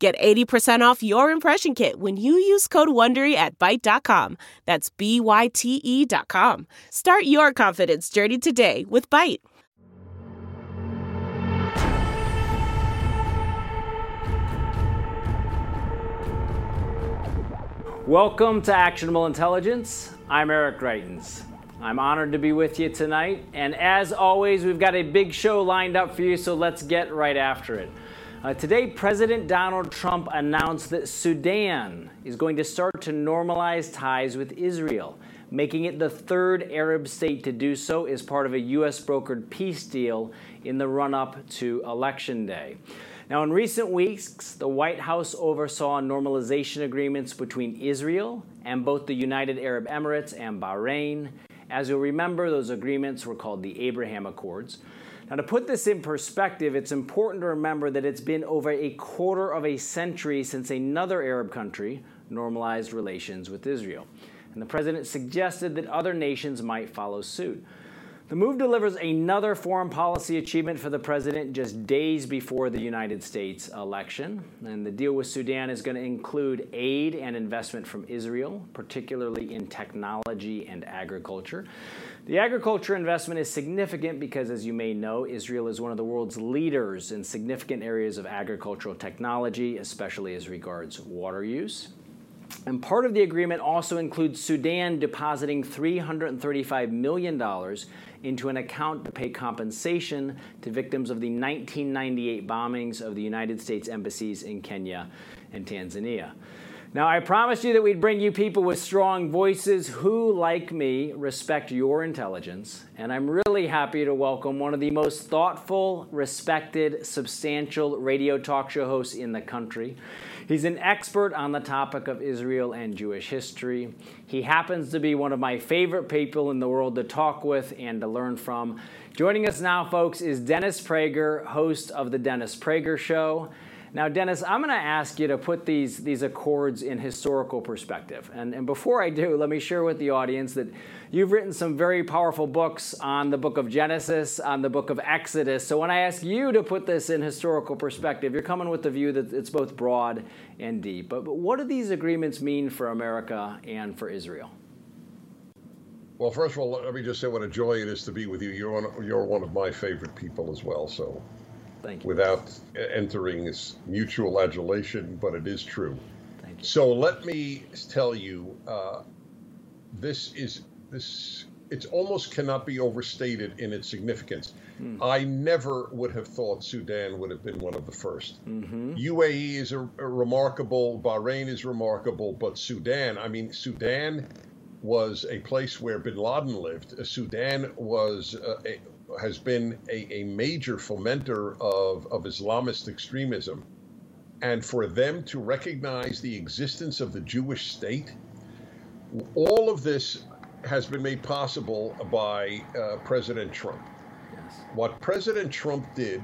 Get 80% off your impression kit when you use code WONDERY at Byte.com. That's B-Y-T-E dot com. Start your confidence journey today with Byte. Welcome to Actionable Intelligence. I'm Eric Greitens. I'm honored to be with you tonight. And as always, we've got a big show lined up for you, so let's get right after it. Uh, today, President Donald Trump announced that Sudan is going to start to normalize ties with Israel, making it the third Arab state to do so as part of a U.S. brokered peace deal in the run up to Election Day. Now, in recent weeks, the White House oversaw normalization agreements between Israel and both the United Arab Emirates and Bahrain. As you'll remember, those agreements were called the Abraham Accords. Now, to put this in perspective, it's important to remember that it's been over a quarter of a century since another Arab country normalized relations with Israel. And the president suggested that other nations might follow suit. The move delivers another foreign policy achievement for the president just days before the United States election. And the deal with Sudan is going to include aid and investment from Israel, particularly in technology and agriculture. The agriculture investment is significant because, as you may know, Israel is one of the world's leaders in significant areas of agricultural technology, especially as regards water use. And part of the agreement also includes Sudan depositing $335 million into an account to pay compensation to victims of the 1998 bombings of the United States embassies in Kenya and Tanzania. Now, I promised you that we'd bring you people with strong voices who, like me, respect your intelligence. And I'm really happy to welcome one of the most thoughtful, respected, substantial radio talk show hosts in the country. He's an expert on the topic of Israel and Jewish history. He happens to be one of my favorite people in the world to talk with and to learn from. Joining us now, folks, is Dennis Prager, host of The Dennis Prager Show. Now, Dennis, I'm going to ask you to put these, these accords in historical perspective. And, and before I do, let me share with the audience that you've written some very powerful books on the book of Genesis, on the book of Exodus. So when I ask you to put this in historical perspective, you're coming with the view that it's both broad and deep. But, but what do these agreements mean for America and for Israel? Well, first of all, let me just say what a joy it is to be with you. You're one, you're one of my favorite people as well. So Thank you. without entering this mutual adulation, but it is true. So let me tell you, uh, this is this. It almost cannot be overstated in its significance. Hmm. I never would have thought Sudan would have been one of the 1st Mm-hmm. UAE is a, a remarkable, Bahrain is remarkable, but Sudan, I mean, Sudan was a place where bin Laden lived. Uh, Sudan was uh, a, has been a, a major fomenter of, of Islamist extremism. And for them to recognize the existence of the Jewish state, all of this has been made possible by uh, President Trump. Yes. What President Trump did,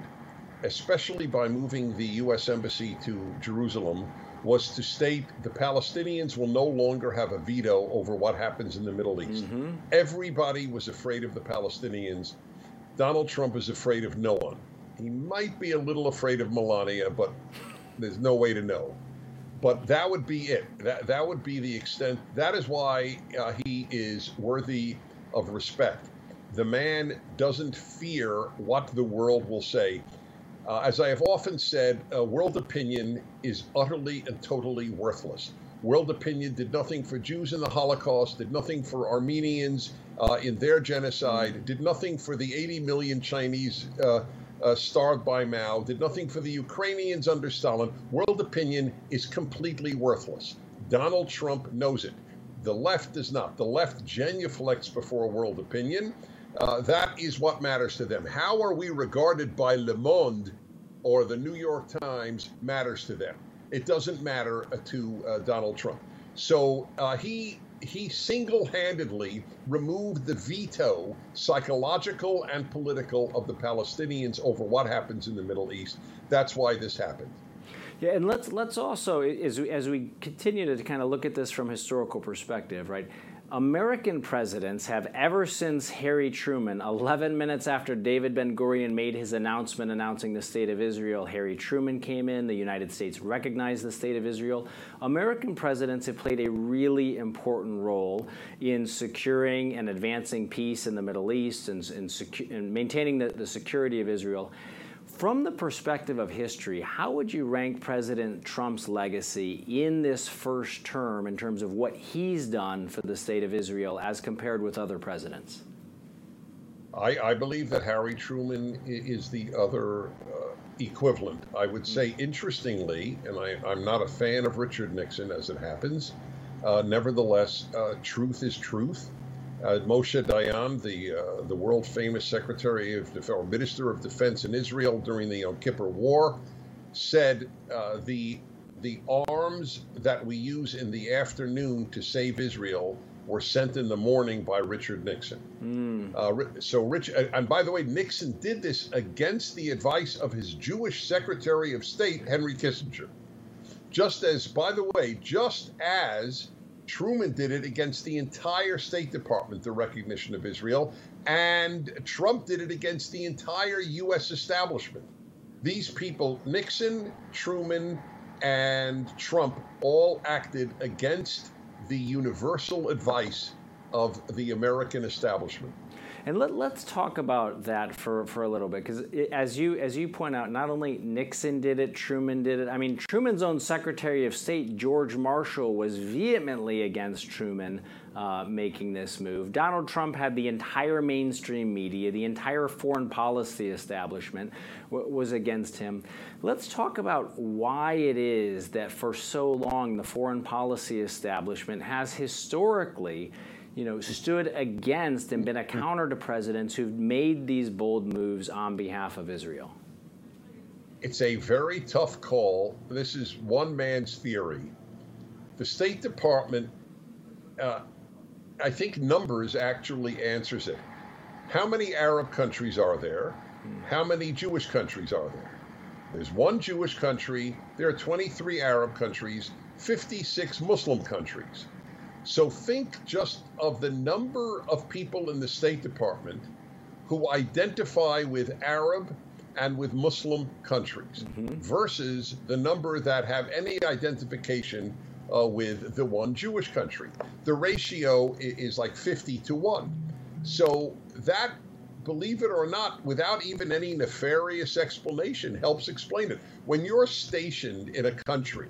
especially by moving the U.S. Embassy to Jerusalem, was to state the Palestinians will no longer have a veto over what happens in the Middle East. Mm-hmm. Everybody was afraid of the Palestinians. Donald Trump is afraid of no one. He might be a little afraid of Melania, but there's no way to know. But that would be it. That that would be the extent. That is why uh, he is worthy of respect. The man doesn't fear what the world will say. Uh, as I have often said, uh, world opinion is utterly and totally worthless. World opinion did nothing for Jews in the Holocaust, did nothing for Armenians uh, in their genocide, did nothing for the 80 million Chinese uh, uh, starved by Mao, did nothing for the Ukrainians under Stalin. World opinion is completely worthless. Donald Trump knows it. The left does not. The left genuflects before world opinion. Uh, that is what matters to them. How are we regarded by Le Monde or the New York Times matters to them. It doesn't matter uh, to uh, Donald Trump. So uh, he he single-handedly removed the veto, psychological and political, of the Palestinians over what happens in the Middle East. That's why this happened. Yeah, and let's let's also as we, as we continue to kind of look at this from historical perspective, right? American presidents have ever since Harry Truman, 11 minutes after David Ben Gurion made his announcement announcing the state of Israel, Harry Truman came in, the United States recognized the state of Israel. American presidents have played a really important role in securing and advancing peace in the Middle East and, and, secu- and maintaining the, the security of Israel. From the perspective of history, how would you rank President Trump's legacy in this first term in terms of what he's done for the state of Israel as compared with other presidents? I, I believe that Harry Truman is the other uh, equivalent. I would say, interestingly, and I, am not a fan of Richard Nixon as it happens, uh, nevertheless, uh, truth is truth. Uh, Moshe Dayan, the uh, the world famous Secretary of Defense, or Minister of Defense in Israel during the Yom Kippur War, said uh, the the arms that we use in the afternoon to save Israel were sent in the morning by Richard Nixon. Mm. so Rich, and by the way, Nixon did this against the advice of his Jewish Secretary of State Henry Kissinger. Just as, by the way, just as Truman did it against the entire State Department, the recognition of Israel, and Trump did it against the entire U.S. establishment. These people, Nixon, Truman, and Trump, all acted against the universal advice of the American establishment. And let, us talk about that for, for a little bit, because as you as you point out, not only Nixon did it, Truman did it. I mean, Truman's own Secretary of State George Marshall was vehemently against Truman uh, making this move. Donald Trump had the entire mainstream media, the entire foreign policy establishment w- was against him. Let's talk about why it is that for so long the foreign policy establishment has historically you know, stood against and been a counter to presidents who've made these bold moves on behalf of Israel? It's a very tough call. This is one man's theory. The State Department, uh, I think numbers actually answers it. How many Arab countries are there? How many Jewish countries are there? There's one Jewish country, there are 23 Arab countries, 56 Muslim countries. So think just of the number of people in the State Department who identify with Arab and with Muslim countries mm-hmm. versus the number that have any identification uh, with the one Jewish country. The ratio is like 50 to 1. So that, believe it or not, without even any nefarious explanation, helps explain it. When you're stationed in a country,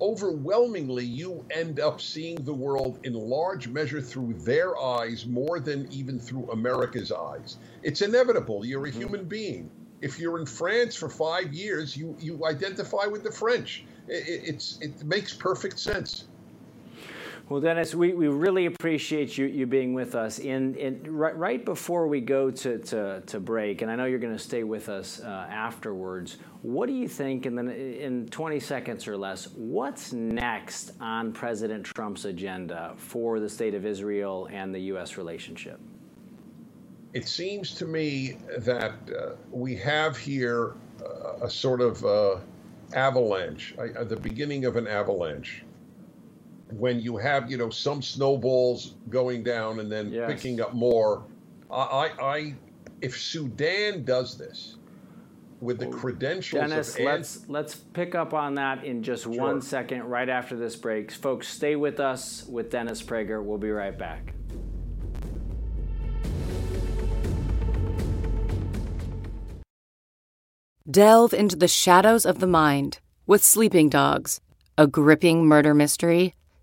overwhelmingly you end up seeing the world in large measure through their eyes more than even through America's eyes. It's inevitable. You're a mm-hmm. human being. If you're in France for five years, you, you identify with the French. It, it's, it makes perfect sense. Well, Dennis, we, we really appreciate you, you being with us. In, right, right before we go to, to, to break, and I know you're going to stay with us uh, afterwards, what do you think, in, the, in 20 seconds or less, what's next on President Trump's agenda for the state of Israel and the U.S. relationship? It seems to me that uh, we have here uh, a sort of uh, avalanche, the beginning of an avalanche when you have you know some snowballs going down and then yes. picking up more. I, I, I, if Sudan does this with the oh, credentials Dennis, of let's let's pick up on that in just sure. one second, right after this break, folks. Stay with us with Dennis Prager. We'll be right back. Delve into the shadows of the mind with Sleeping Dogs, a gripping murder mystery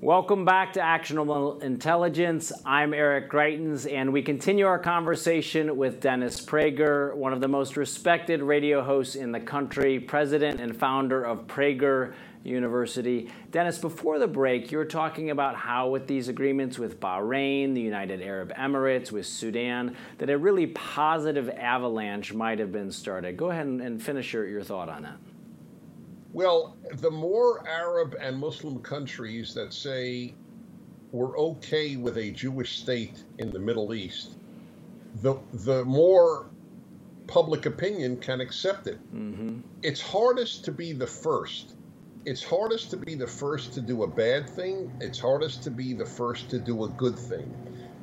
Welcome back to Actionable Intelligence. I'm Eric Greitens, and we continue our conversation with Dennis Prager, one of the most respected radio hosts in the country, president and founder of Prager University. Dennis, before the break, you were talking about how, with these agreements with Bahrain, the United Arab Emirates, with Sudan, that a really positive avalanche might have been started. Go ahead and, finish your, your thought on that. Well, the more Arab and Muslim countries that say we're okay with a Jewish state in the Middle East, the the more public opinion can accept it. Mm-hmm. It's hardest to be the first it's hardest to be the first to do a bad thing. It's hardest to be the first to do a good thing.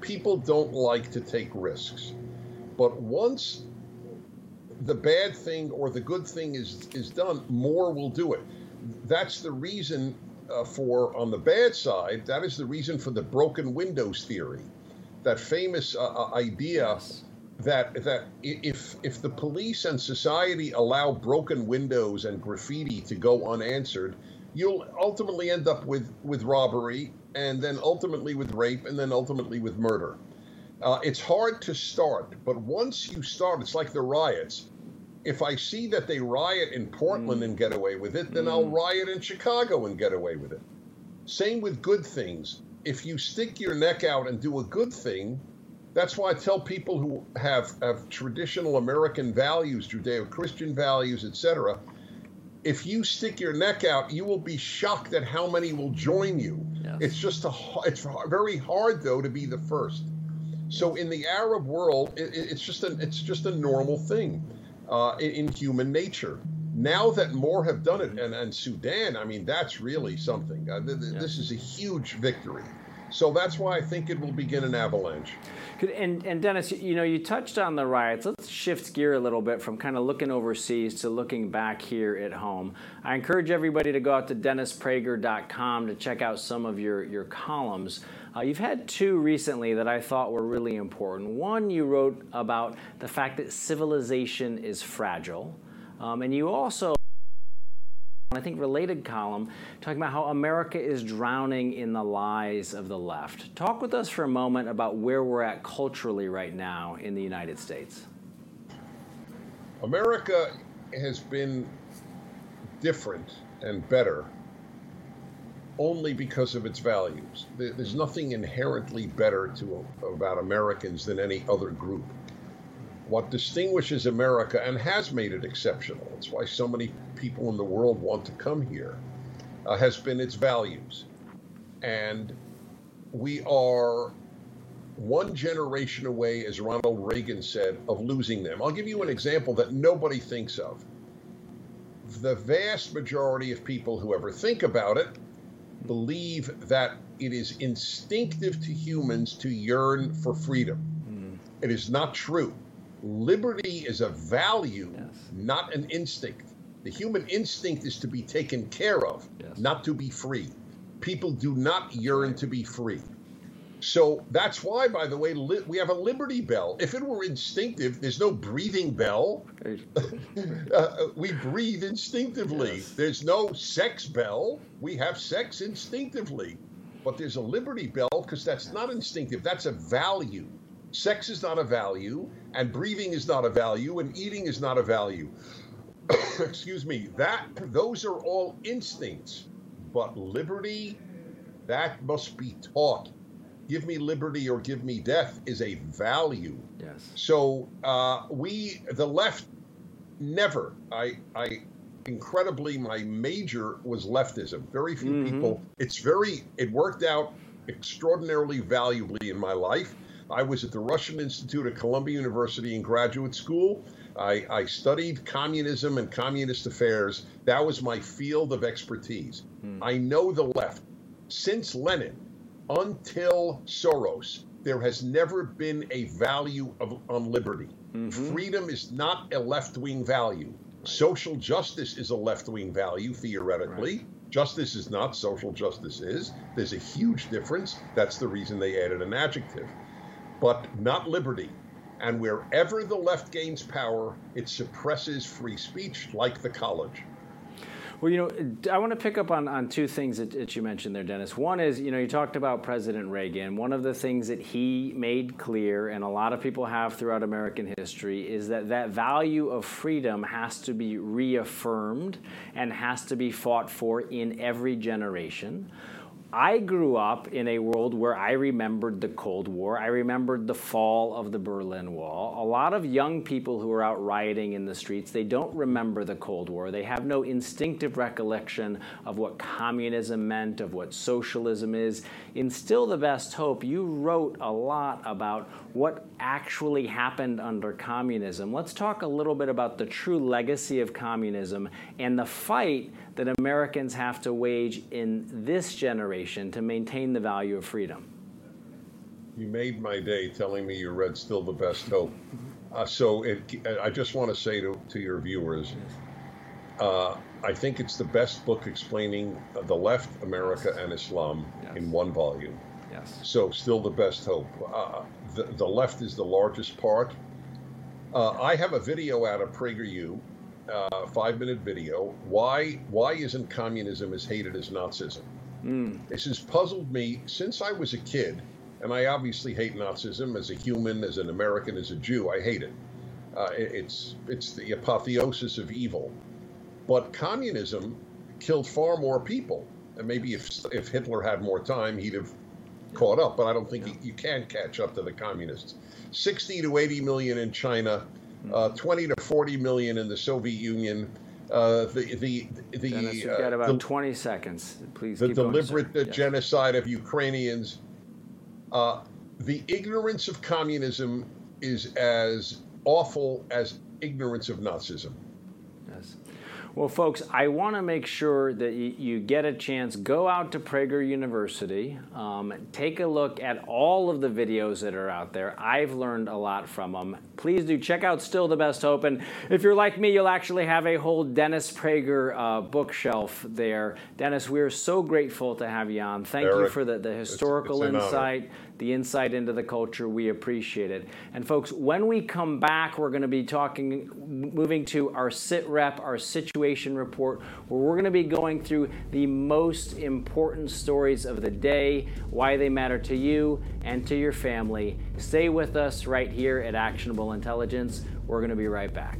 People don't like to take risks. But once the bad thing or the good thing is is done, more will do it. That's the reason uh, for on the bad side. That is the reason for the broken windows theory, that famous uh, uh idea yes that that if if the police and society allow broken windows and graffiti to go unanswered, you'll ultimately end up with with robbery and then ultimately with rape and then ultimately with murder. Uh, it's hard to start, but once you start, it's like the riots. If I see that they riot in Portland mm. and get away with it, then mm. I'll riot in Chicago and get away with it. Same with good things. If you stick your neck out and do a good thing, that's why I tell people who have, have traditional American values, Judeo-Christian values, etc. If you stick your neck out, you will be shocked at how many will join you. Yes. It's just a it's very hard though to be the first. So in the Arab world, it, it's just a it's just a normal thing uh, in, in, human nature. Now that more have done it, and, and Sudan, I mean, that's really something. Uh, th- th- yeah. This is a huge victory. So that's why I think it will begin an avalanche. And, and Dennis, you know, you touched on the riots. Let's shift gear a little bit from kind of looking overseas to looking back here at home. I encourage everybody to go out to DennisPrager.com to check out some of your, your columns. Uh, you've had two recently that I thought were really important. One, you wrote about the fact that civilization is fragile. Um, and you also I think related column talking about how America is drowning in the lies of the left. Talk with us for a moment about where we're at culturally right now in the United States. America has been different and better only because of its values. There's nothing inherently better to, about Americans than any other group what distinguishes America and has made it exceptional, it's why so many people in the world want to come here, uh, has been its values. And we are one generation away, as Ronald Reagan said, of losing them. I'll give you an example that nobody thinks of. The vast majority of people who ever think about it believe that it is instinctive to humans to yearn for freedom. Mm. It is not true. Liberty is a value, yes. not an instinct. The human instinct is to be taken care of, yes. not to be free. People do not yearn to be free. So that's why, by the way, li- we have a Liberty Bell. If it were instinctive, there's no breathing bell. uh, we breathe instinctively. Yes. There's no sex bell. We have sex instinctively. But there's a Liberty Bell because that's not instinctive, that's a value. Sex is not a value, and breathing is not a value, and eating is not a value. Excuse me. That those are all instincts, but liberty, that must be taught. Give me liberty or give me death is a value. Yes. So uh, we, the left, never. I, I incredibly, my major was leftism. Very few mm-hmm. people. It's very. It worked out extraordinarily valuably in my life. I was at the Russian Institute at Columbia University in graduate school. I, I, studied communism and communist affairs. That was my field of expertise. Hmm. I know the left. Since Lenin until Soros, there has never been a value of, on liberty. Mm-hmm. Freedom is not a left wing value. Right. Social justice is a left wing value, theoretically. Right. Justice is not, social justice is. There's a huge difference. That's the reason they added an adjective but not liberty. And wherever the left gains power, it suppresses free speech, like the college. Well, you know, I want to pick up on, on two things that, that, you mentioned there, Dennis. One is, you know, you talked about President Reagan. One of the things that he made clear, and a lot of people have throughout American history, is that that value of freedom has to be reaffirmed and has to be fought for in every generation. I grew up in a world where I remembered the Cold War. I remembered the fall of the Berlin Wall. A lot of young people who are out rioting in the streets, they don't remember the Cold War. They have no instinctive recollection of what communism meant, of what socialism is. In Still the Best Hope, you wrote a lot about what actually happened under communism. Let's talk a little bit about the true legacy of communism and the fight that Americans have to wage in this generation to maintain the value of freedom. You made my day telling me you read Still the Best Hope. Uh, so it, I just want to say to, to your viewers, uh, I think it's the best book explaining the left, America, and Islam yes. in one volume. Yes. So, still the best hope. Uh, the, the left is the largest part. Uh, I have a video out of PragerU uh, five minute video why why isn't communism as hated as Nazism? Mm. This has puzzled me since I was a kid, and I obviously hate Nazism as a human, as an American, as a Jew. I hate it. Uh, it it's it's the apotheosis of evil. But communism killed far more people, and maybe if if Hitler had more time, he'd have caught up. But I don't think yeah. you, you can catch up to the communists. Sixty to eighty million in China uh, 20 to 40 million in the Soviet Union. Uh, the the the Dennis, you've got uh, about the, 20 seconds. Please. The deliberate going, genocide of Ukrainians. Uh, the ignorance of communism is as awful as ignorance of Nazism. Well, folks, I want to make sure that you get a chance. Go out to Prager University, um, take a look at all of the videos that are out there. I've learned a lot from them. Please do check out Still the Best Hope. And if you're like me, you'll actually have a whole Dennis Prager uh, bookshelf there. Dennis, we are so grateful to have you on. Thank Eric, you for the, the historical it's, it's insight. Honor the insight into the culture. We appreciate it. And folks, when we come back, we're going to be talking, moving to our sit rep, our situation report, where we're going to be going through the most important stories of the day, why they matter to you and to your family. Stay with us right here at Actionable Intelligence. We're going to be right back.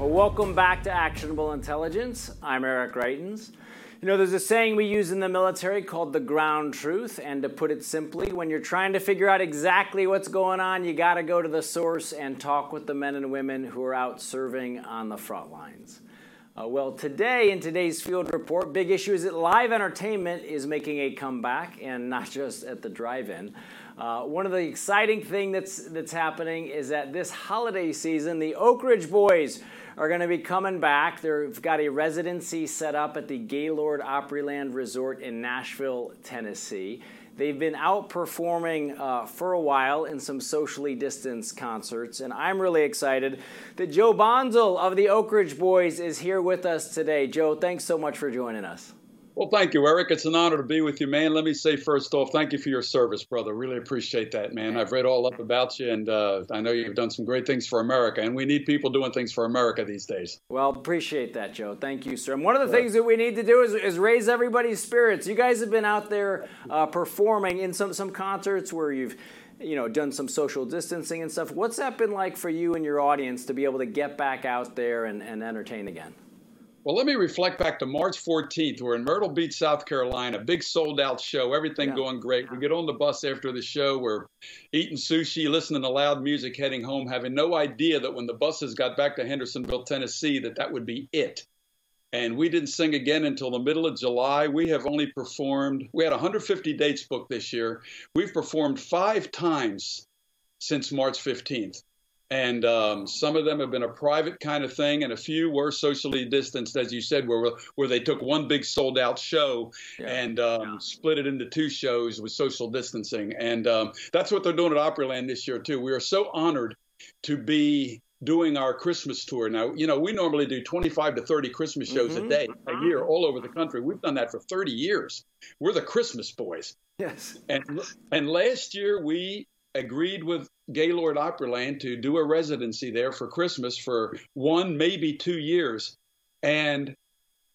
Well, welcome back to Actionable Intelligence. I'm Eric Greitens. You know, there's a saying we use in the military called the ground truth, and to put it simply, when you're trying to figure out exactly what's going on, you got to go to the source and talk with the men and women who are out serving on the front lines. Uh, well, today in today's field report, big issue is that live entertainment is making a comeback, and not just at the drive-in. Uh, one of the exciting things that's that's happening is that this holiday season, the Oak Ridge Boys are going to be coming back. They've got a residency set up at the Gaylord Opryland Resort in Nashville, Tennessee. They've been outperforming uh, for a while in some socially distanced concerts, and I'm really excited that Joe Bonsall of the Oak Ridge Boys is here with us today. Joe, thanks so much for joining us. Well, thank you, Eric. It's an honor to be with you, man. Let me say first off, thank you for your service, brother. Really appreciate that, man. I've read all up about you, and uh, I know you've done some great things for America, and we need people doing things for America these days. Well, appreciate that, Joe. Thank you, sir. And one of the yeah. things that we need to do is, is, raise everybody's spirits. You guys have been out there uh, performing in some some concerts where you've you know done some social distancing and stuff. What's that been like for you and your audience to be able to get back out there and, and entertain again? Well, let me reflect back to March 14th. We're in Myrtle Beach, South Carolina, big sold out show, everything yeah. going great. We get on the bus after the show. We're eating sushi, listening to loud music, heading home, having no idea that when the buses got back to Hendersonville, Tennessee, that that would be it. and we didn't sing again until the middle of July. We have only performed, we had 150 dates booked this year. We've performed five times since March 15th. And um, some of them have been a private kind of thing, and a few were socially distanced, as you said, where where they took one big sold out show yeah. and um, yeah. split it into two shows with social distancing. And um, that's what they're doing at Opryland this year too. We are so honored to be doing our Christmas tour. Now, you know, we normally do 25 to 30 Christmas shows mm-hmm. a day, a year, all over the country. We've done that for 30 years. We're the Christmas boys. Yes. And and last year we agreed with Gaylord Opryland to do a residency there for Christmas for one, maybe two years. And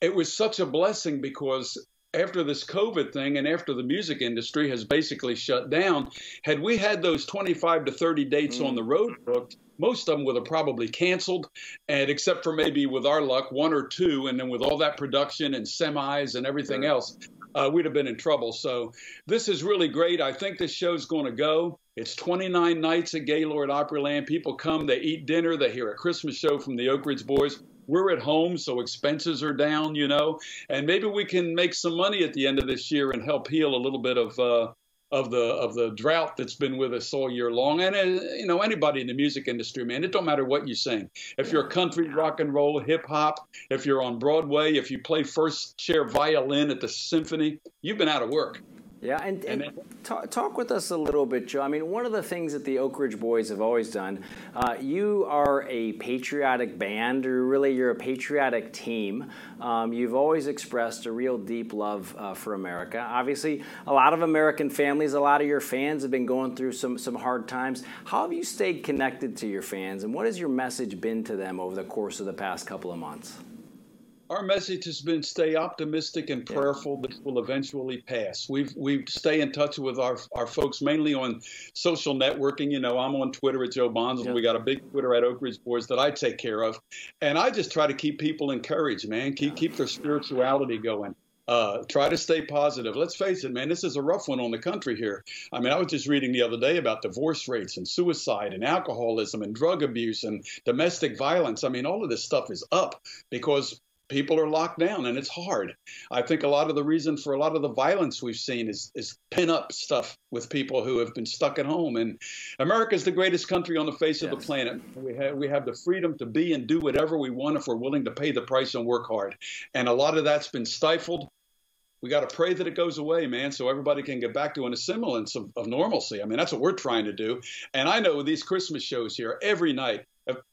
it was such a blessing because after this COVID thing and after the music industry has basically shut down, had we had those 25 to 30 dates mm. on the road booked, most of them would have probably canceled, and except for maybe with our luck, one or two, and then with all that production and semis and everything else, uh, we'd have been in trouble. So this is really great. I think this show's going to go. It's 29 nights at Gaylord Opryland. People come, they eat dinner, they hear a Christmas show from the Oak Ridge Boys. We're at home, so expenses are down, you know, and maybe we can make some money at the end of this year and help heal a little bit of uh, of the of the drought that's been with us all year long. And uh, you know, anybody in the music industry, man, it don't matter what you sing. If you're country, rock and roll, hip hop, if you're on Broadway, if you play first chair violin at the symphony, you've been out of work. Yeah, and, and, talk, talk, with us a little bit, Joe. I mean, one of the things that the Oak Ridge Boys have always done, uh, you are a patriotic band, or really you're a patriotic team. Um, you've always expressed a real deep love uh, for America. Obviously, a lot of American families, a lot of your fans have been going through some, some hard times. How have you stayed connected to your fans, and what has your message been to them over the course of the past couple of months? Our message has been stay optimistic and prayerful this will eventually pass. We've we stay in touch with our our folks mainly on social networking. You know, I'm on Twitter at Joe Bonds. Yeah. We got a big Twitter at Oak Ridge Boys that I take care of, and I just try to keep people encouraged, man. Keep keep their spirituality going. Uh, try to stay positive. Let's face it, man, this is a rough one on the country here. I mean, I was just reading the other day about divorce rates and suicide and alcoholism and drug abuse and domestic violence. I mean, all of this stuff is up because people are locked down and it's hard. I think a lot of the reason for a lot of the violence we've seen is is pin up stuff with people who have been stuck at home. And America is the greatest country on the face yes. of the planet. We have we have the freedom to be and do whatever we want if we're willing to pay the price and work hard. And a lot of that's been stifled. We got to pray that it goes away, man, so everybody can get back to an semblance of, of normalcy. I mean, that's what we're trying to do. And I know these Christmas shows here every night,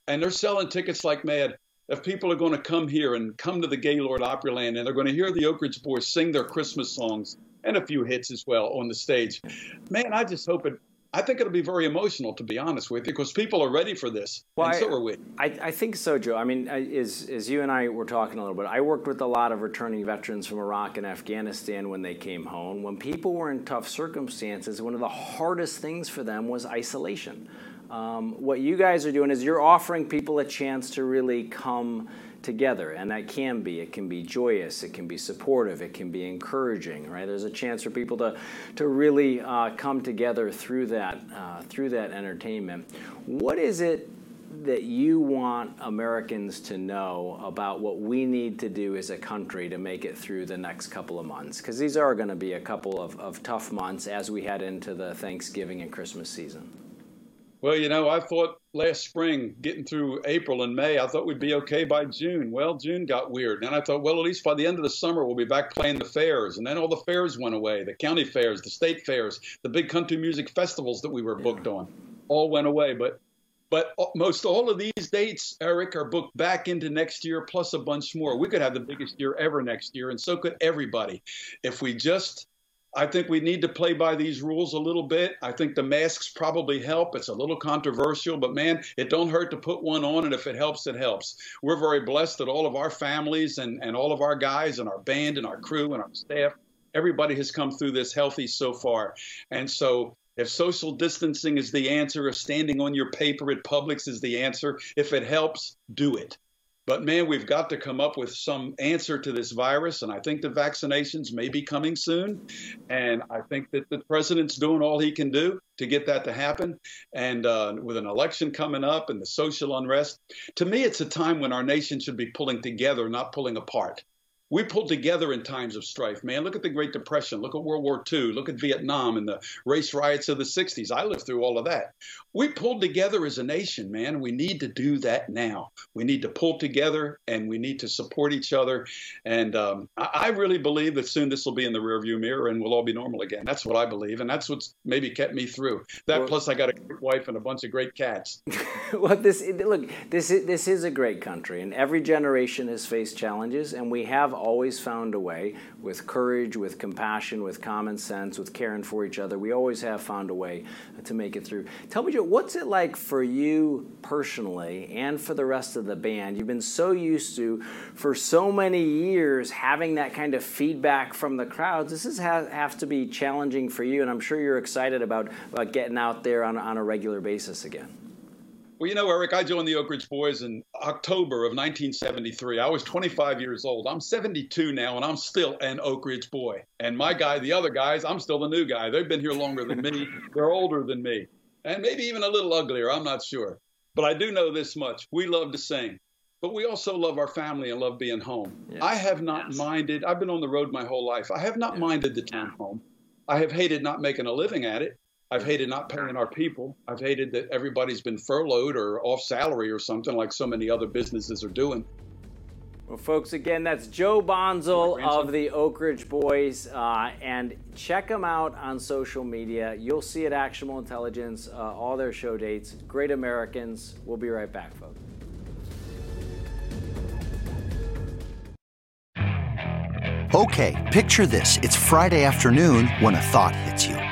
and they're selling tickets like mad if people are going to come here and come to the Gaylord Opryland and they're going to hear the Oak Ridge Boys sing their Christmas songs and a few hits as well on the stage, man, I just hope it. I think it'll be very emotional, to be honest with you, because people are ready for this, well, and so I, are we. I, I, think so, Joe. I mean, as, as you and I were talking a little bit, I worked with a lot of returning veterans from Iraq and Afghanistan when they came home. When people were in tough circumstances, one of the hardest things for them was isolation. Um, what you guys are doing is you're offering people a chance to really come together and that can be it can be joyous it can be supportive it can be encouraging right there's a chance for people to to really uh, come together through that uh, through that entertainment what is it that you want Americans to know about what we need to do as a country to make it through the next couple of months? Because these are going to be a couple of, of tough months as we head into the Thanksgiving and Christmas season. Well, you know, I thought last spring, getting through April and May, I thought we'd be okay by June. Well, June got weird. And I thought, well, at least by the end of the summer, we'll be back playing the fairs. And then all the fairs went away the county fairs, the state fairs, the big country music festivals that we were booked yeah. on all went away. But but most all of these dates, Eric, are booked back into next year, plus a bunch more. We could have the biggest year ever next year, and so could everybody if we just I think we need to play by these rules a little bit. I think the masks probably help. It's a little controversial, but man, it don't hurt to put one on, and if it helps, it helps. We're very blessed that all of our families and, and all of our guys and our band and our crew and our staff, everybody has come through this healthy so far. And so if social distancing is the answer, if standing on your paper at Publix is the answer, if it helps, do it. But man, we've got to come up with some answer to this virus. And I think the vaccinations may be coming soon. And I think that the president's doing all he can do to get that to happen. And uh, with an election coming up and the social unrest, to me, it's a time when our nation should be pulling together, not pulling apart we pulled together in times of strife, man. Look at the Great Depression. Look at World War II. Look at Vietnam and the race riots of the 60s. I lived through all of that. We pulled together as a nation, man. We need to do that now. We need to pull together and we need to support each other. And um, I, I, really believe that soon this will be in the rearview mirror and we'll all be normal again. That's what I believe. And that's what's maybe kept me through. That well, plus I got a great wife and a bunch of great cats. well, this look, this is, this is a great country and every generation has faced challenges and we have always found a way with courage, with compassion, with common sense, with caring for each other. We always have found a way to make it through. Tell me, Joe, what's it like for you personally and for the rest of the band? You've been so used to, for so many years, having that kind of feedback from the crowds. This is ha- have to be challenging for you, and I'm sure you're excited about, about getting out there on, on a regular basis again. Well, you know, Eric, I joined the Oak Ridge Boys in October of 1973. I was 25 years old. I'm 72 now, and I'm still an Oak Ridge boy. And my guy, the other guys, I'm still the new guy. They've been here longer than me. They're older than me, and maybe even a little uglier. I'm not sure. But I do know this much: we love to sing, but we also love our family and love being home. Yes. I have not yes. minded. I've been on the road my whole life. I have not yes. minded the town home. I have hated not making a living at it. I've hated not paying our people. I've hated that everybody's been furloughed or off salary or something like so many other businesses are doing. Well, folks, again, that's Joe Bonsall of the Oak Ridge Boys, uh, and check them out on social media. You'll see at Actionable Intelligence uh, all their show dates. Great Americans. We'll be right back, folks. Okay, picture this: it's Friday afternoon when a thought hits you.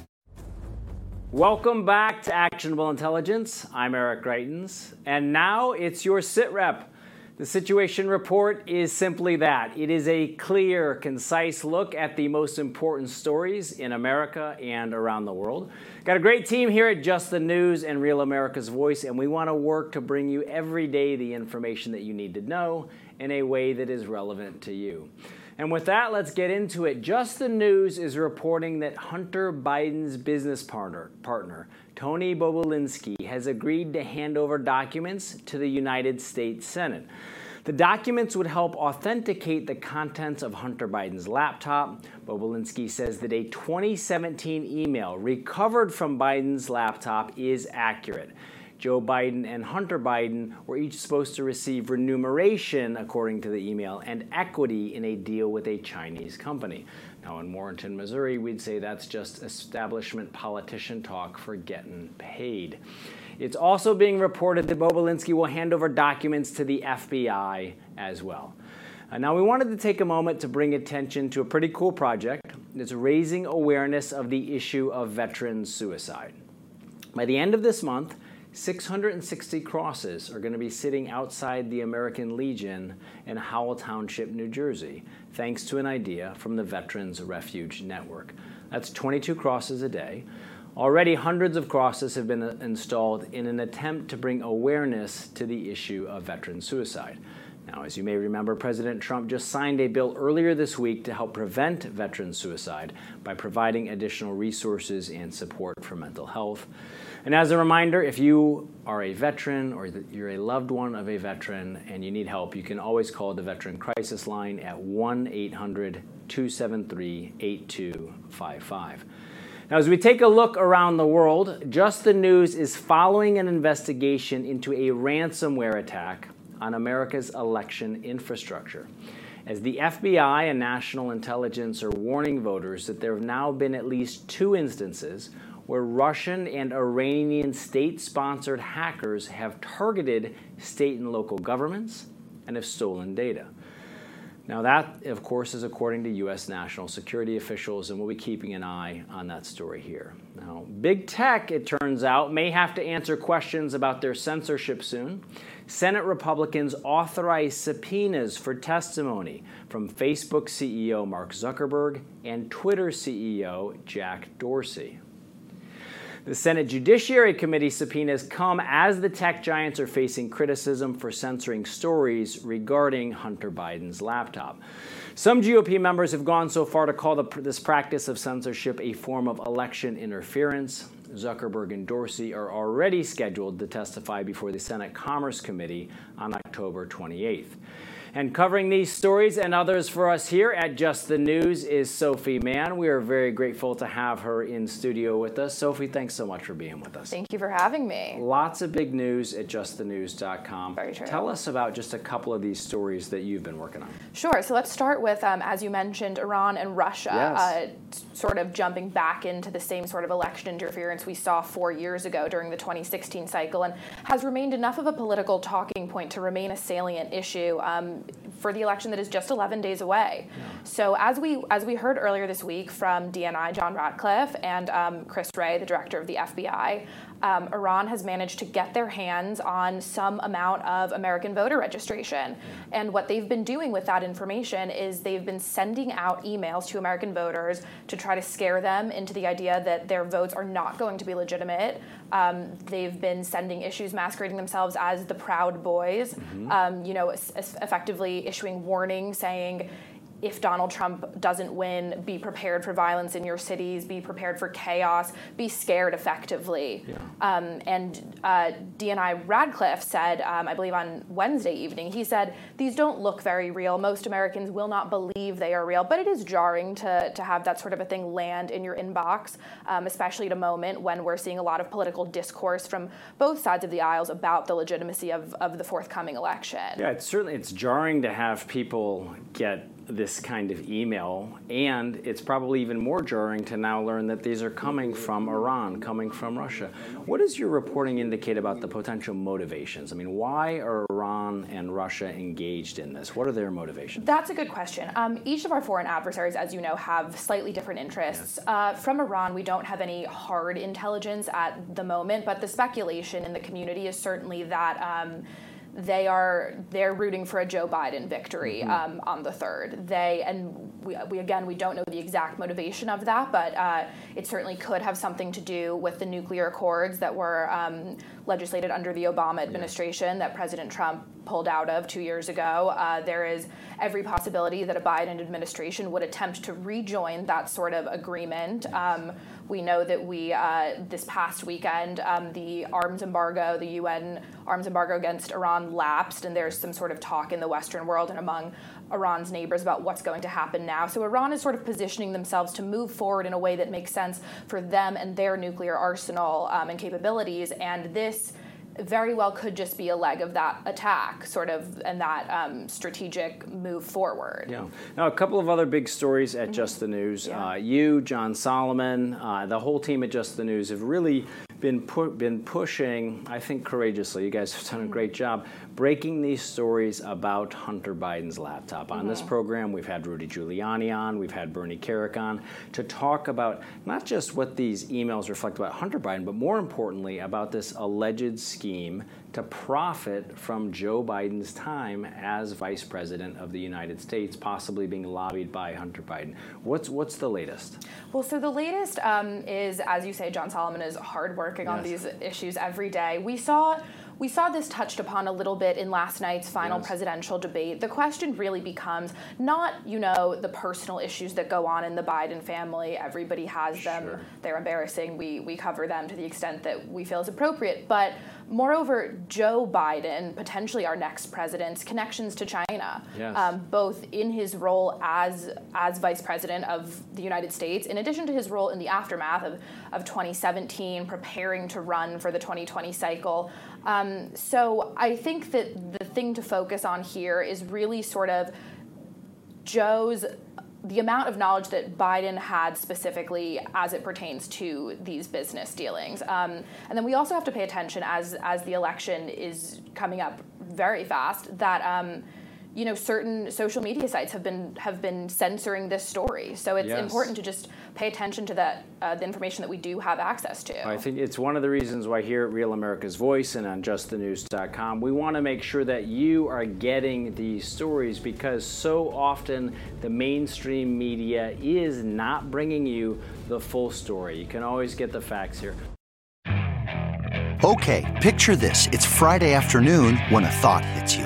Welcome back to Actionable Intelligence. I'm Eric Greitens, and now it's your sit rep. The situation report is simply that it is a clear, concise look at the most important stories in America and around the world. Got a great team here at Just the News and Real America's Voice, and we want to work to bring you every day the information that you need to know in a way that is relevant to you. And with that, let's get into it. Just the News is reporting that Hunter Biden's business partner, partner Tony Bobulinski, has agreed to hand over documents to the United States Senate. The documents would help authenticate the contents of Hunter Biden's laptop. Bobulinski says that a 2017 email recovered from Biden's laptop is accurate. Joe Biden and Hunter Biden were each supposed to receive remuneration, according to the email, and equity in a deal with a Chinese company. Now, in Warrenton, Missouri, we'd say that's just establishment politician talk for getting paid. It's also being reported that Bobulinski will hand over documents to the FBI as well. Uh, now, we wanted to take a moment to bring attention to a pretty cool project that's raising awareness of the issue of veteran suicide. By the end of this month, 660 crosses are going to be sitting outside the American Legion in Howell Township, New Jersey, thanks to an idea from the Veterans Refuge Network. That's 22 crosses a day. Already, hundreds of crosses have been uh, installed in an attempt to bring awareness to the issue of veteran suicide. Now, as you may remember, President Trump just signed a bill earlier this week to help prevent veteran suicide by providing additional resources and support for mental health. And as a reminder, if you are a veteran or you're a loved one of a veteran and you need help, you can always call the Veteran Crisis Line at 1 800 273 8255. Now, as we take a look around the world, Just the News is following an investigation into a ransomware attack on America's election infrastructure. As the FBI and national intelligence are warning voters that there have now been at least two instances where Russian and Iranian state sponsored hackers have targeted state and local governments and have stolen data. Now, that, of course, is according to U.S. national security officials, and we'll be keeping an eye on that story here. Now, big tech, it turns out, may have to answer questions about their censorship soon. Senate Republicans authorized subpoenas for testimony from Facebook CEO Mark Zuckerberg and Twitter CEO Jack Dorsey. The Senate Judiciary Committee subpoenas come as the tech giants are facing criticism for censoring stories regarding Hunter Biden's laptop. Some GOP members have gone so far to call the, this practice of censorship a form of election interference. Zuckerberg and Dorsey are already scheduled to testify before the Senate Commerce Committee on October 28th. And covering these stories and others for us here at Just the News is Sophie Mann. We are very grateful to have her in studio with us. Sophie, thanks so much for being with us. Thank you for having me. Lots of big news at justthenews.com. Very true. Tell us about just a couple of these stories that you've been working on. Sure. So let's start with, um, as you mentioned, Iran and Russia, yes. uh, sort of jumping back into the same sort of election interference we saw four years ago during the 2016 cycle, and has remained enough of a political talking point to remain a salient issue. Um, for the election that is just 11 days away. Yeah. So as we as we heard earlier this week from DNI John Ratcliffe and um, Chris Wray, the director of the FBI, um, Iran has managed to get their hands on some amount of American voter registration. And what they've been doing with that information is they've been sending out emails to American voters to try to scare them into the idea that their votes are not going to be legitimate. Um, they've been sending issues masquerading themselves as the Proud Boys, mm-hmm. um, you know, effectively issuing warnings saying, if Donald Trump doesn't win, be prepared for violence in your cities, be prepared for chaos, be scared effectively. Yeah. Um, and uh, DNI Ratcliffe said, um, I believe on Wednesday evening, he said, These don't look very real. Most Americans will not believe they are real, but it is jarring to, to have that sort of a thing land in your inbox, um, especially at a moment when we're seeing a lot of political discourse from both sides of the aisles about the legitimacy of, of the forthcoming election. Yeah, it's certainly it's jarring to have people get this kind of email, and it's probably even more jarring to now learn that these are coming from Iran, coming from Russia. What does your reporting indicate about the potential motivations? I mean, why are Iran and Russia engaged in this? What are their motivations? That's a good question. Um, each of our foreign adversaries, as you know, have slightly different interests. Yes. Uh, from Iran, we don't have any hard intelligence at the moment, but the speculation in the community is certainly that. Um, they are they're rooting for a Joe Biden victory mm-hmm. um, on the third. They and we, we, again we don't know the exact motivation of that, but uh, it certainly could have something to do with the nuclear accords that were um, legislated under the Obama administration yeah. that President Trump pulled out of two years ago. Uh, there is every possibility that a Biden administration would attempt to rejoin that sort of agreement. Um, we know that we, uh, this past weekend, um, the arms embargo, the UN arms embargo against Iran lapsed, and there's some sort of talk in the Western world and among Iran's neighbors about what's going to happen now. So Iran is sort of positioning themselves to move forward in a way that makes sense for them and their nuclear arsenal um, and capabilities. And this very well could just be a leg of that attack, sort of, and that um, strategic move forward. Yeah. Now, a couple of other big stories at mm-hmm. Just the News. Yeah. Uh, you, John Solomon, uh, the whole team at Just the News have really been pu- been pushing, I think, courageously. You guys have done a great job breaking these stories about Hunter Biden's laptop. On mm-hmm. this program, we've had Rudy Giuliani on, we've had Bernie Kerik on to talk about not just what these emails reflect about Hunter Biden, but more importantly about this alleged scheme to profit from Joe Biden's time as vice president of the United States, possibly being lobbied by Hunter Biden. What's what's the latest? Well, so the latest um, is, as you say, John Solomon is hard working yes. on these issues every day. We saw we saw this touched upon a little bit in last night's final yes. presidential debate. The question really becomes not, you know, the personal issues that go on in the Biden family. Everybody has them. Sure. They're embarrassing. We we cover them to the extent that we feel is appropriate. But moreover, Joe Biden, potentially our next president's connections to China, yes. um, both in his role as as vice president of the United States, in addition to his role in the aftermath of, of 2017, preparing to run for the 2020 cycle. Um, so I think that the thing to focus on here is really sort of Joe's the amount of knowledge that Biden had specifically as it pertains to these business dealings. Um, and then we also have to pay attention as as the election is coming up very fast that um, you know certain social media sites have been have been censoring this story so it's Yes. important to just pay attention to that uh, the information that we do have access to I think it's one of the reasons why here at Real America's Voice and on justthenews.com, we want to make sure that you are getting these stories because so often the mainstream media is not bringing you the full story. You can always get the facts here. Okay, picture this. It's Friday afternoon when a thought hits you.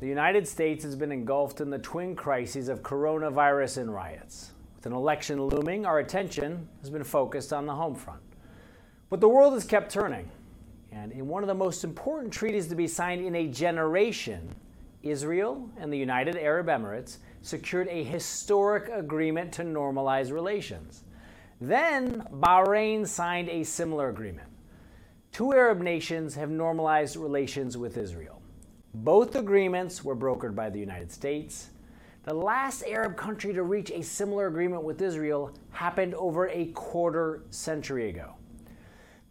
the United States has been engulfed in the twin crises of coronavirus and riots. With an election looming, our attention has been focused on the home front. But the world has kept turning. And in one of the most important treaties to be signed in a generation, Israel and the United Arab Emirates secured a historic agreement to normalize relations. Then Bahrain signed a similar agreement. Two Arab nations have normalized relations with Israel. Both agreements were brokered by the United States. The last Arab country to reach a similar agreement with Israel happened over a quarter century ago.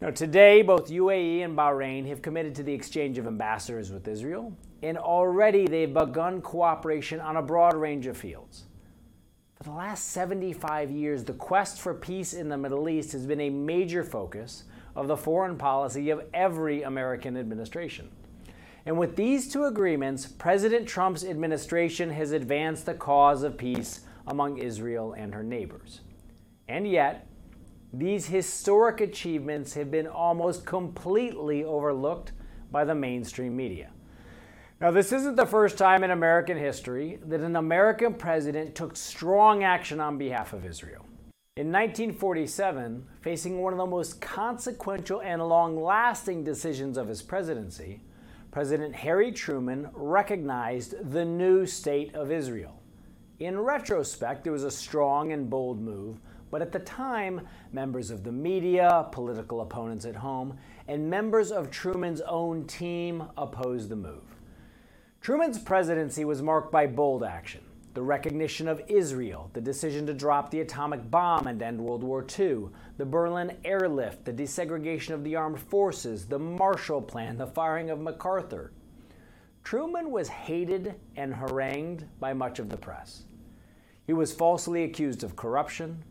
Now, today, both UAE and Bahrain have committed to the exchange of ambassadors with Israel, and already they've begun cooperation on a broad range of fields. For the last 75 years, the quest for peace in the Middle East has been a major focus of the foreign policy of every American administration. And with these two agreements, President Trump's administration has advanced the cause of peace among Israel and her neighbors. And yet, these historic achievements have been almost completely overlooked by the mainstream media. Now, this isn't the first time in American history that an American president took strong action on behalf of Israel. In 1947, facing one of the most consequential and long lasting decisions of his presidency, President Harry Truman recognized the new state of Israel. In retrospect, it was a strong and bold move, but at the time, members of the media, political opponents at home, and members of Truman's own team opposed the move. Truman's presidency was marked by bold action the recognition of Israel, the decision to drop the atomic bomb and end World War II, the Berlin airlift, the desegregation of the armed forces, the Marshall Plan, the firing of MacArthur. Truman was hated and harangued by much of the press. He was falsely accused of corruption.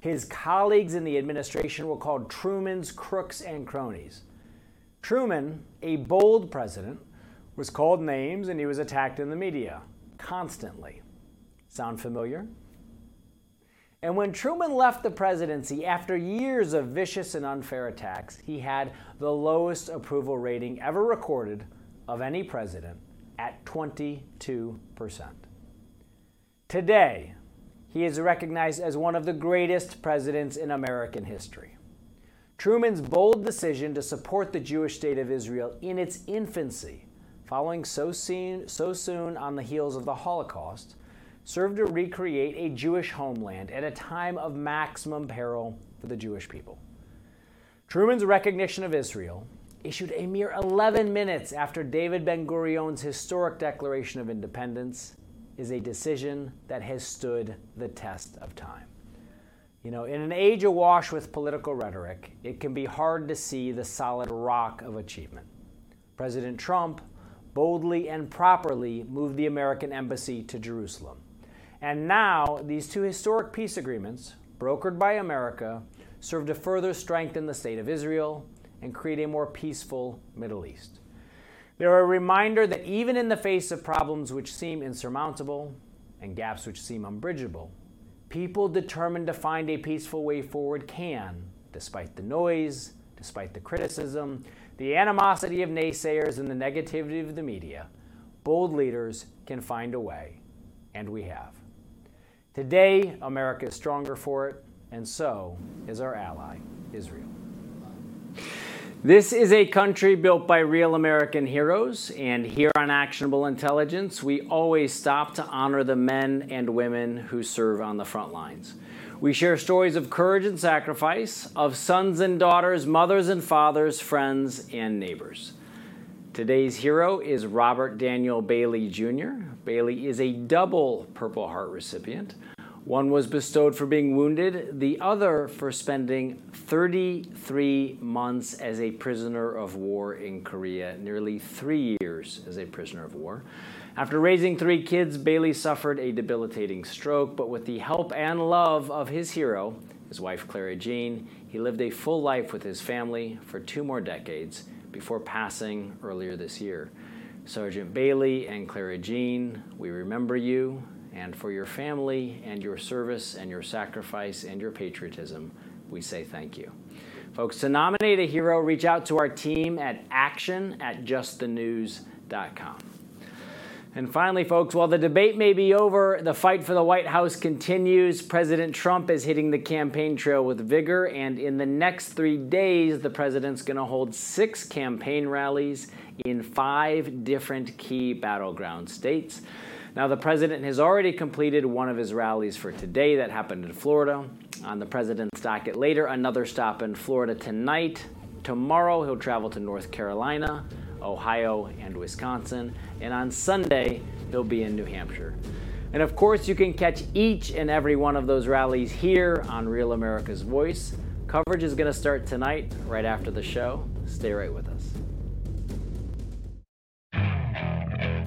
His colleagues in the administration were called Truman's crooks and cronies. Truman, a bold president, was called names and he was attacked in the media constantly. Sound familiar? And when Truman left the presidency after years of vicious and unfair attacks, he had the lowest approval rating ever recorded of any president at 22%. Today, he is recognized as one of the greatest presidents in American history. Truman's bold decision to support the Jewish state of Israel in its infancy, following so soon, so soon on the heels of the Holocaust, served to recreate a Jewish homeland at a time of maximum peril for the Jewish people. Truman's recognition of Israel, issued a mere 11 minutes after David Ben Gurion's historic Declaration of Independence, is a decision that has stood the test of time. You know, in an age awash with political rhetoric, it can be hard to see the solid rock of achievement. President Trump boldly and properly moved the American embassy to Jerusalem. And now, these two historic peace agreements, brokered by America, serve to further strengthen the state of Israel and create a more peaceful Middle East. They're a reminder that even in the face of problems which seem insurmountable and gaps which seem unbridgeable, people determined to find a peaceful way forward can, despite the noise, despite the criticism, the animosity of naysayers, and the negativity of the media. Bold leaders can find a way, and we have. Today, America is stronger for it, and so is our ally, Israel. This is a country built by real American heroes, and here on Actionable Intelligence, we always stop to honor the men and women who serve on the front lines. We share stories of courage and sacrifice, of sons and daughters, mothers and fathers, friends and neighbors. Today's hero is Robert Daniel Bailey Jr. Bailey is a double Purple Heart recipient. One was bestowed for being wounded, the other for spending 33 months as a prisoner of war in Korea, nearly three years as a prisoner of war. After raising three kids, Bailey suffered a debilitating stroke, but with the help and love of his hero, his wife Clara Jean, he lived a full life with his family for two more decades before passing earlier this year. Sergeant Bailey and Clara Jean, we remember you and for your family and your service and your sacrifice and your patriotism, we say thank you. Folks, to nominate a hero, reach out to our team at action at justthenews.com. And finally, folks, while the debate may be over, the fight for the White House continues. President Trump is hitting the campaign trail with vigor, and in the next three days, the president's going to hold six campaign rallies in five different key battleground states. Now, the president has already completed one of his rallies for today that happened in Florida. On the president's docket later, another stop in Florida tonight. Tomorrow, he'll travel to North Carolina, Ohio, and Wisconsin. And on Sunday, he'll be in New Hampshire. And of course, you can catch each and every one of those rallies here on Real America's Voice. Coverage is going to start tonight, right after the show. Stay right with us.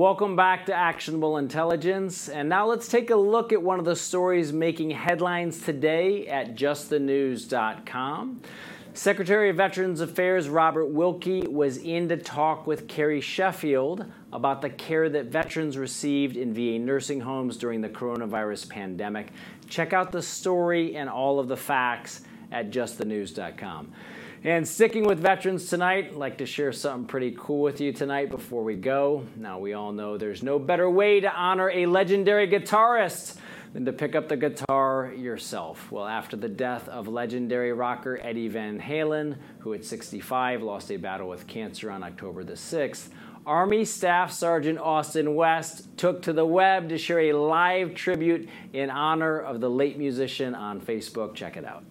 Welcome back to Actionable Intelligence. And now let's take a look at one of the stories making headlines today at justthenews.com. Secretary of Veterans Affairs Robert Wilkie was in to talk with Carrie Sheffield about the care that veterans received in VA nursing homes during the coronavirus pandemic. Check out the story and all of the facts at justthenews.com. And sticking with veterans tonight, I'd like to share something pretty cool with you tonight before we go. Now, we all know there's no better way to honor a legendary guitarist than to pick up the guitar yourself. Well, after the death of legendary rocker Eddie Van Halen, who at 65 lost a battle with cancer on October the 6th, Army Staff Sergeant Austin West took to the web to share a live tribute in honor of the late musician on Facebook. Check it out.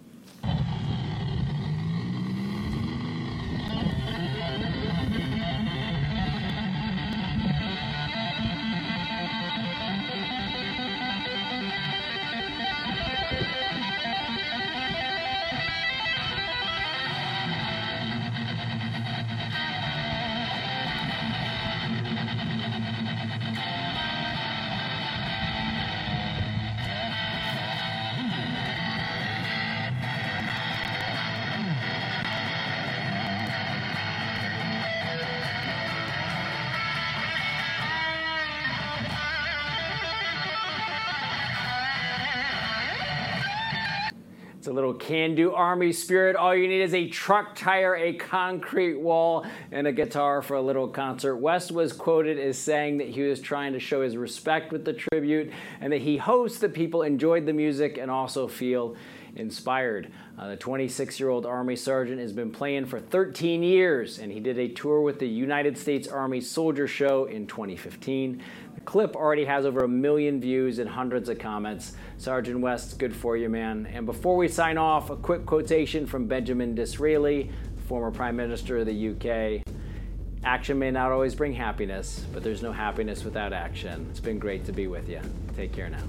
A little can do army spirit. All you need is a truck tire, a concrete wall, and a guitar for a little concert. West was quoted as saying that he was trying to show his respect with the tribute and that he hopes that people enjoyed the music and also feel inspired. Uh, the 26 year old Army Sergeant has been playing for 13 years, and he did a tour with the United States Army Soldier Show in 2015. Clip already has over a million views and hundreds of comments. Sergeant West, good for you, man. And before we sign off, a quick quotation from Benjamin Disraeli, former Prime Minister of the UK. Action may not always bring happiness, but there's no happiness without action. It's been great to be with you. Take care now.